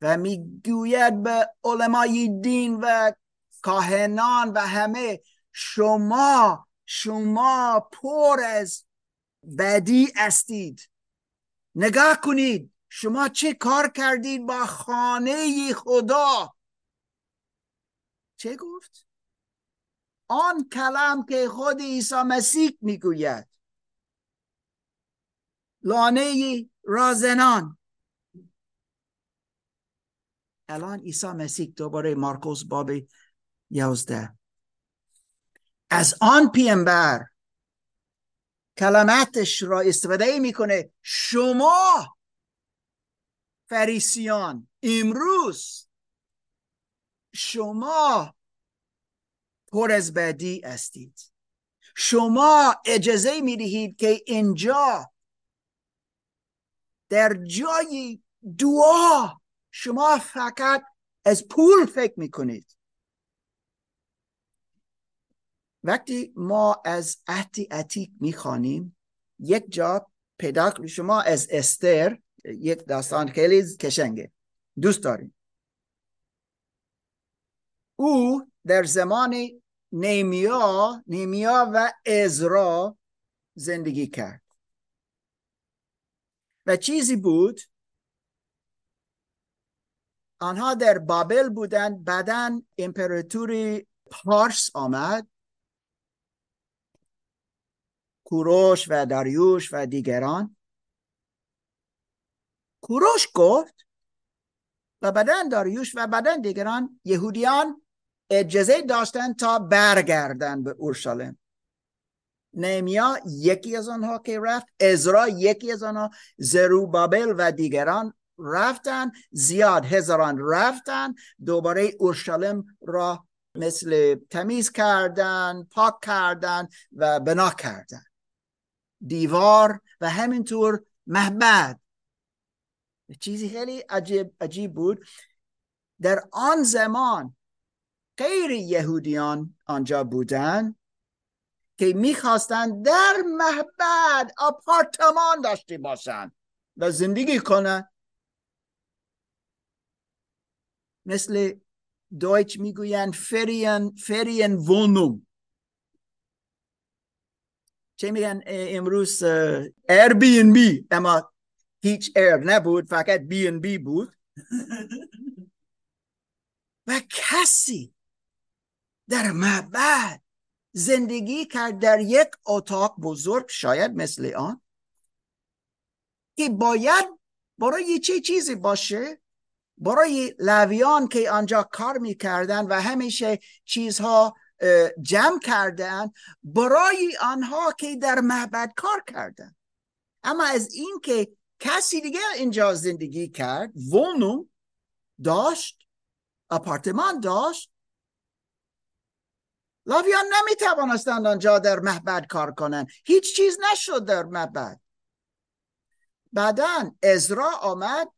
و می‌گوید به علمای دین و کاهنان و همه شما شما پر از بدی استید نگاه کنید شما چه کار کردید با خانه خدا؟ چه گفت؟ آن کلام که خود عیسی مسیح می‌گوید. لانه رازنان. الان عیسی مسیح دوباره مارکوس باب یازده. از آن پیامبر کلماتش را استفاده می‌کنه. شما فریسیان امروز شما پر از بدی هستید. شما اجازه می‌دهید که اینجا در جای دعا شما فقط از پول فکر می‌کنید. وقتی ما از عهد عتیق می‌خوانیم یک جا پیدا. شما از استر یک داستان خیلی کشنگه. دوست داریم. او در زمان نیمیا نیمیا و ازرا زندگی کرد. و چیزی بود آنها در بابل بودند. بعدا امپراتوری پارس آمد. کوروش و داریوش و دیگران. کوروش گفت و بعدا داریوش و بعدا دیگران یهودیان اجازه داشتند تا برگردن به اورشلیم. نمیا یکی از آنها که رفت ازرا یکی از آنها زروبابل و دیگران رفتن زیاد هزاران رفتن دوباره اورشلیم را مثل تمیز کردن پاک کردن و بنا کردن. دیوار و همینطور محبد چیزی خیلی عجیب, عجیب بود. در آن زمان غیر یهودیان آنجا بودن که می‌خواستن در محبد آپارتمان داشته باشن و زندگی کنن مثل Deutsch می‌گوین Ferien Ferienwohnung چه میگن؟ امروز Airbnb اما هیچ air نبود فقط BnB بود. (laughs) و کسی در معبد زندگی کرد در یک اتاق بزرگ شاید مثل آن که باید برای چه چیزی باشه؟ برای لویان که آنجا کار می‌کردن و همیشه چیزها جمع کردن برای آنها که در معبد کار کردن. اما از این که کسی دیگه اینجا زندگی کرد ونوم داشت اپارتمان داشت. لاویان نمی توانستند آنجا در معبد کار کنند. هیچ چیز نشد در معبد. بعدا ازرا آمد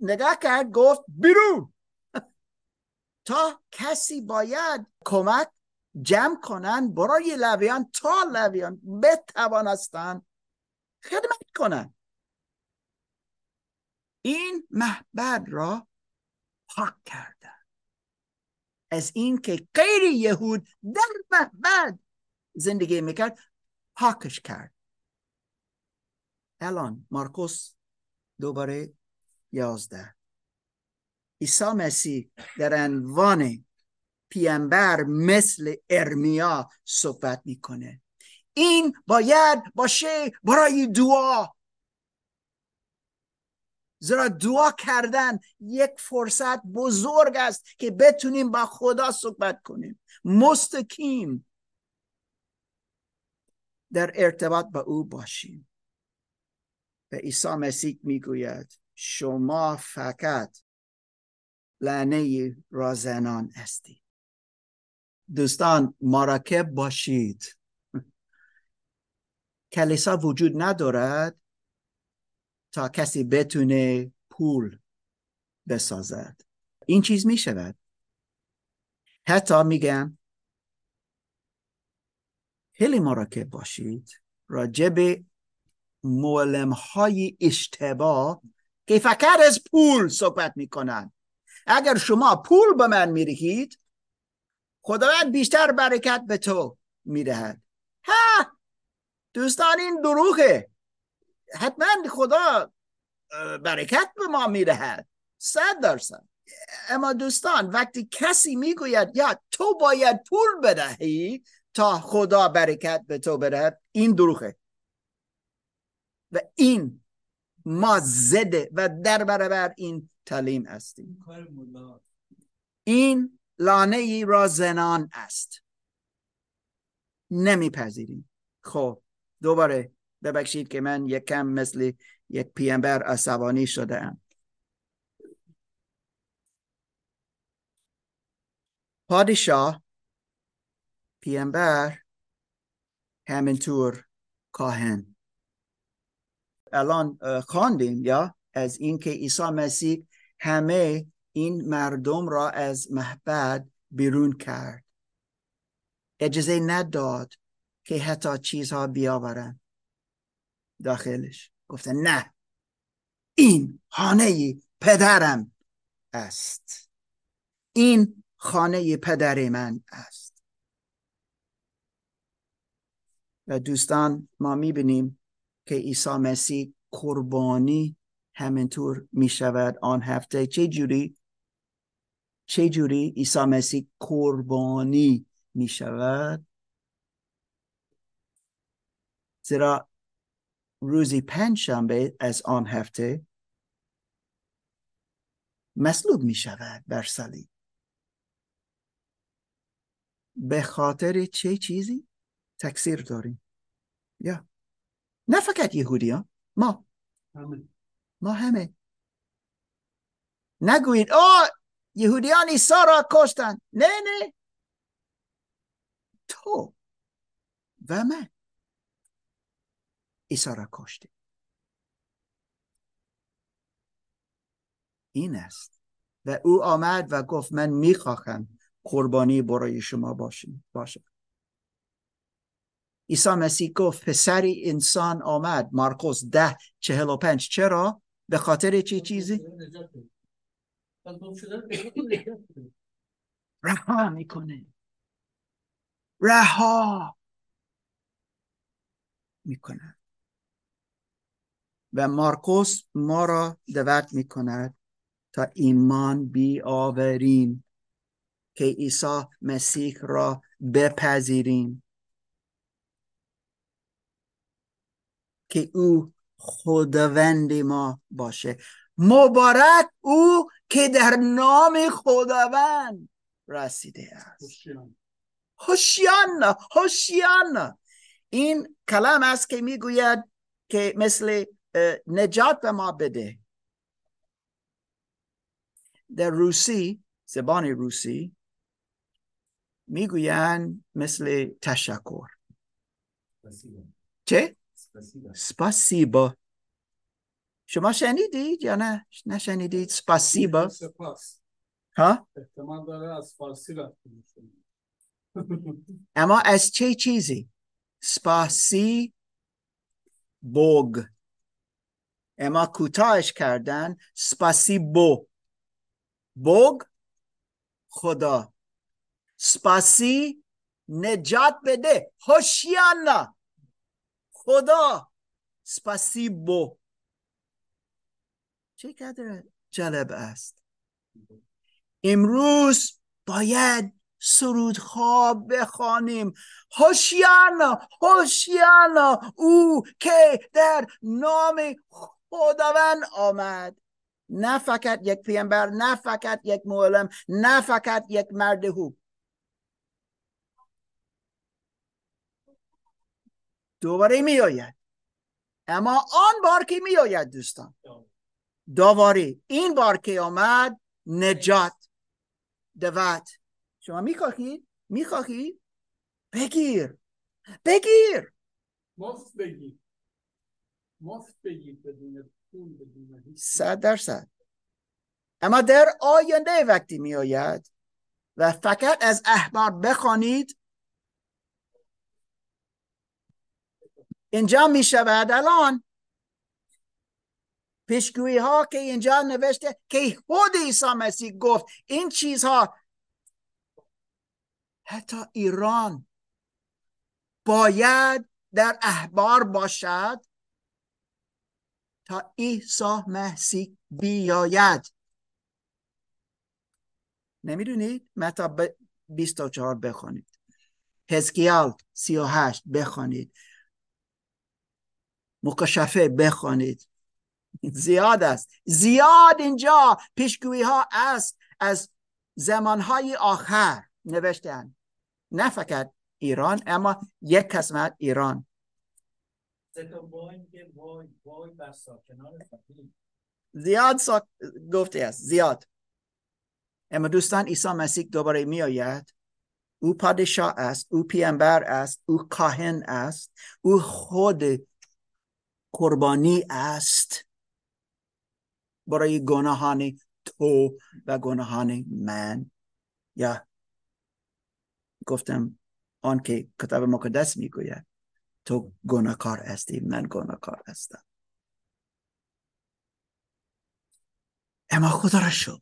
نگاه کرد گفت بیرون! (laughs) تا کسی باید کمک جمع کنن برای لویان تا لویان بتوانستن خدمت کنن. این محبت را پاک کردن. از اینکه غیر یهود در محبت زندگی می‌کرد پاکش کرد. الان مارکوس دوباره یازده. عیسی مسیح در عنوان پیامبر مثل ارمیا صحبت می‌کنه. این باید باشه برای دعا. زیرا دعا کردن یک فرصت بزرگ است که بتونیم با خدا صحبت کنیم. مستقیم در ارتباط با او باشیم. و عیسی مسیح می‌گوید شما فقط لعنه رازنان هستید. دوستان مراکب باشید. (laughs) کلیسا وجود ندارد تا کسی بتونه پول بسازد. این چیز می شود. حتی میگم خیلی مراکب باشید. راجب معلم های اشتباه که فقط از پول صحبت می‌کنن. اگر شما پول به من می‌دهید خداوند بیشتر برکت به تو می‌دهد. ها دوستان این دروغه. حتما خدا برکت به ما می‌دهد. صد درصد اما دوستان وقتی کسی می‌گوید یا تو باید پول بدهی تا خدا برکت به تو بدهد این دروغه. و این ما زده و در برابر این تعلیم هستیم. این لانه ای را زنان است. نمیپذیریم. خب دوباره ببخشید که من یکم مثل یک پیامبر عصبانی شده ام پادشاه پیامبر همینطور کاهن. الان خواندیم یا؟ از اینکه عیسی مسیح همه این مردم را از محبت بیرون کرد. اجازه نداد که حتی چیزها بیاورن. داخلش. گفتن نه این خانه پدرم است. این خانه پدر من است. و دوستان ما می‌بینیم که عیسی مسیح قربانی همینطور می شود آن هفته. چه جوری؟ چه جوری عیسی مسیح قربانی می شود زیرا روزی پنج شنبه از آن هفته مصلوب می شود بر صلیب. به خاطر چه چیزی تکثیر داریم؟ یا نه فقط یهودی ها. ما. همه. ما همه. نگویید. آه یهودیان عیسی را کشتن. نه نه. تو و من. عیسی را کشتیم این است. و او آمد و گفت من می‌خواهم قربانی برای شما باشیم باشه عیسی مسیح گفت پسر انسان آمد. مارکوس ده چهل و پنج. چرا؟ به خاطر چی چیزی؟ رها می‌کنه. رها می‌کنه. و مارکوس ما را دعوت می‌کند تا ایمان بیاوریم که عیسی مسیح را بپذیریم. که او خداوند ما باشه. مبارک او که در نام خداوند رسیده است. هوشیان هوشیان این کلام است که می‌گوید که مثل نجات به ما بده. در روسی زبان روسی می‌گویند مثل تشکر. چه؟ سپاسیبا شما شنیدید یا نه؟ نشنیدید؟ سپاسیبا سپاس. ها؟ احتمال داره از فارسی رفته. (laughs) اما از چه چیزی؟ سپاسی بوگ. اما کوتاهش کردن. سپاسی بو. بوگ خدا. سپاسی نجات بده. هوشیانا خدا. سپاسی بو چقدر جالب است. امروز باید سرودها بخوانیم. هوشیانا هوشیانا او که در نام خداوند آمد. نه فقط یک پیامبر نه فقط یک معلم نه فقط یک مرد خوب دوباره می آید اما آن بار که می آید دوستان. دوباره این بار که آمد نجات. دوت. شما می‌خواهید می‌خواهید بگیر. بگیر. مفت بگیر. مفت بگیر بدون پول بدون صد درصد. اما در آینده وقتی می آید و فقط از احبار بخوانید اینجا می شود الان پیشگویی ها که اینجا نوشته که خود عیسی مسیح گفت این چیزها حتی ایران باید در احبار باشد تا عیسی مسیح بیاید. نمی‌دونید؟ متا 24 بخونید. حزکیال 38 بخونید. مکشفه بخونید زیاد است. زیاد اینجا پیشگویی ها است از زمانهای آخر. نوشتن. نه فقط ایران اما یک قسمت ایران. زیاد سا... گفته است. زیاد. اما دوستان عیسی مسیح دوباره می آید او پادشاه است او پیامبر است او کاهن است او خود قربانی است. برای گناهان تو و گناهان من. یا گفتم آن که کتاب مقدس می‌گوید تو گناهکار هستی من گناهکار هستم. اما خدا را شکر.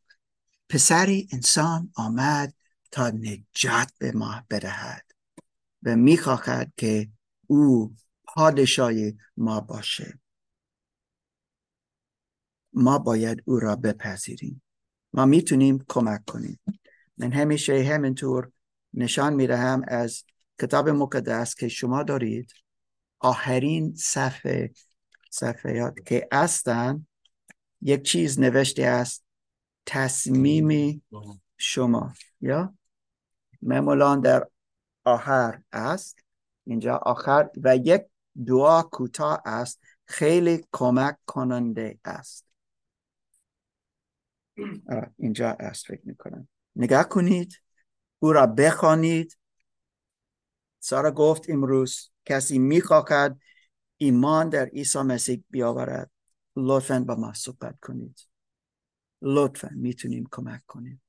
پسری انسان آمد تا نجات به ما بدهد و می‌خواهد که او پادشاه ما باشه. ما باید او را بپذیریم ما می‌تونیم کمک کنیم. من همیشه همینطور نشان می‌دهم از کتاب مقدس که شما دارید. آخرین صفحه صفحات که هستن یک چیز نوشته است تصمیم شما. یا معمولا در آخر است. اینجا آخر و یک دعا کوتاه است خیلی کمک کننده است. اینجا است فکر می‌کنم. نگاه کنید او را بخوانید. سارا گفت امروز کسی می‌خواهد ایمان در عیسی مسیح بیاورد. لطفا با ما صحبت کنید. لطفا می‌تونیم کمک کنیم.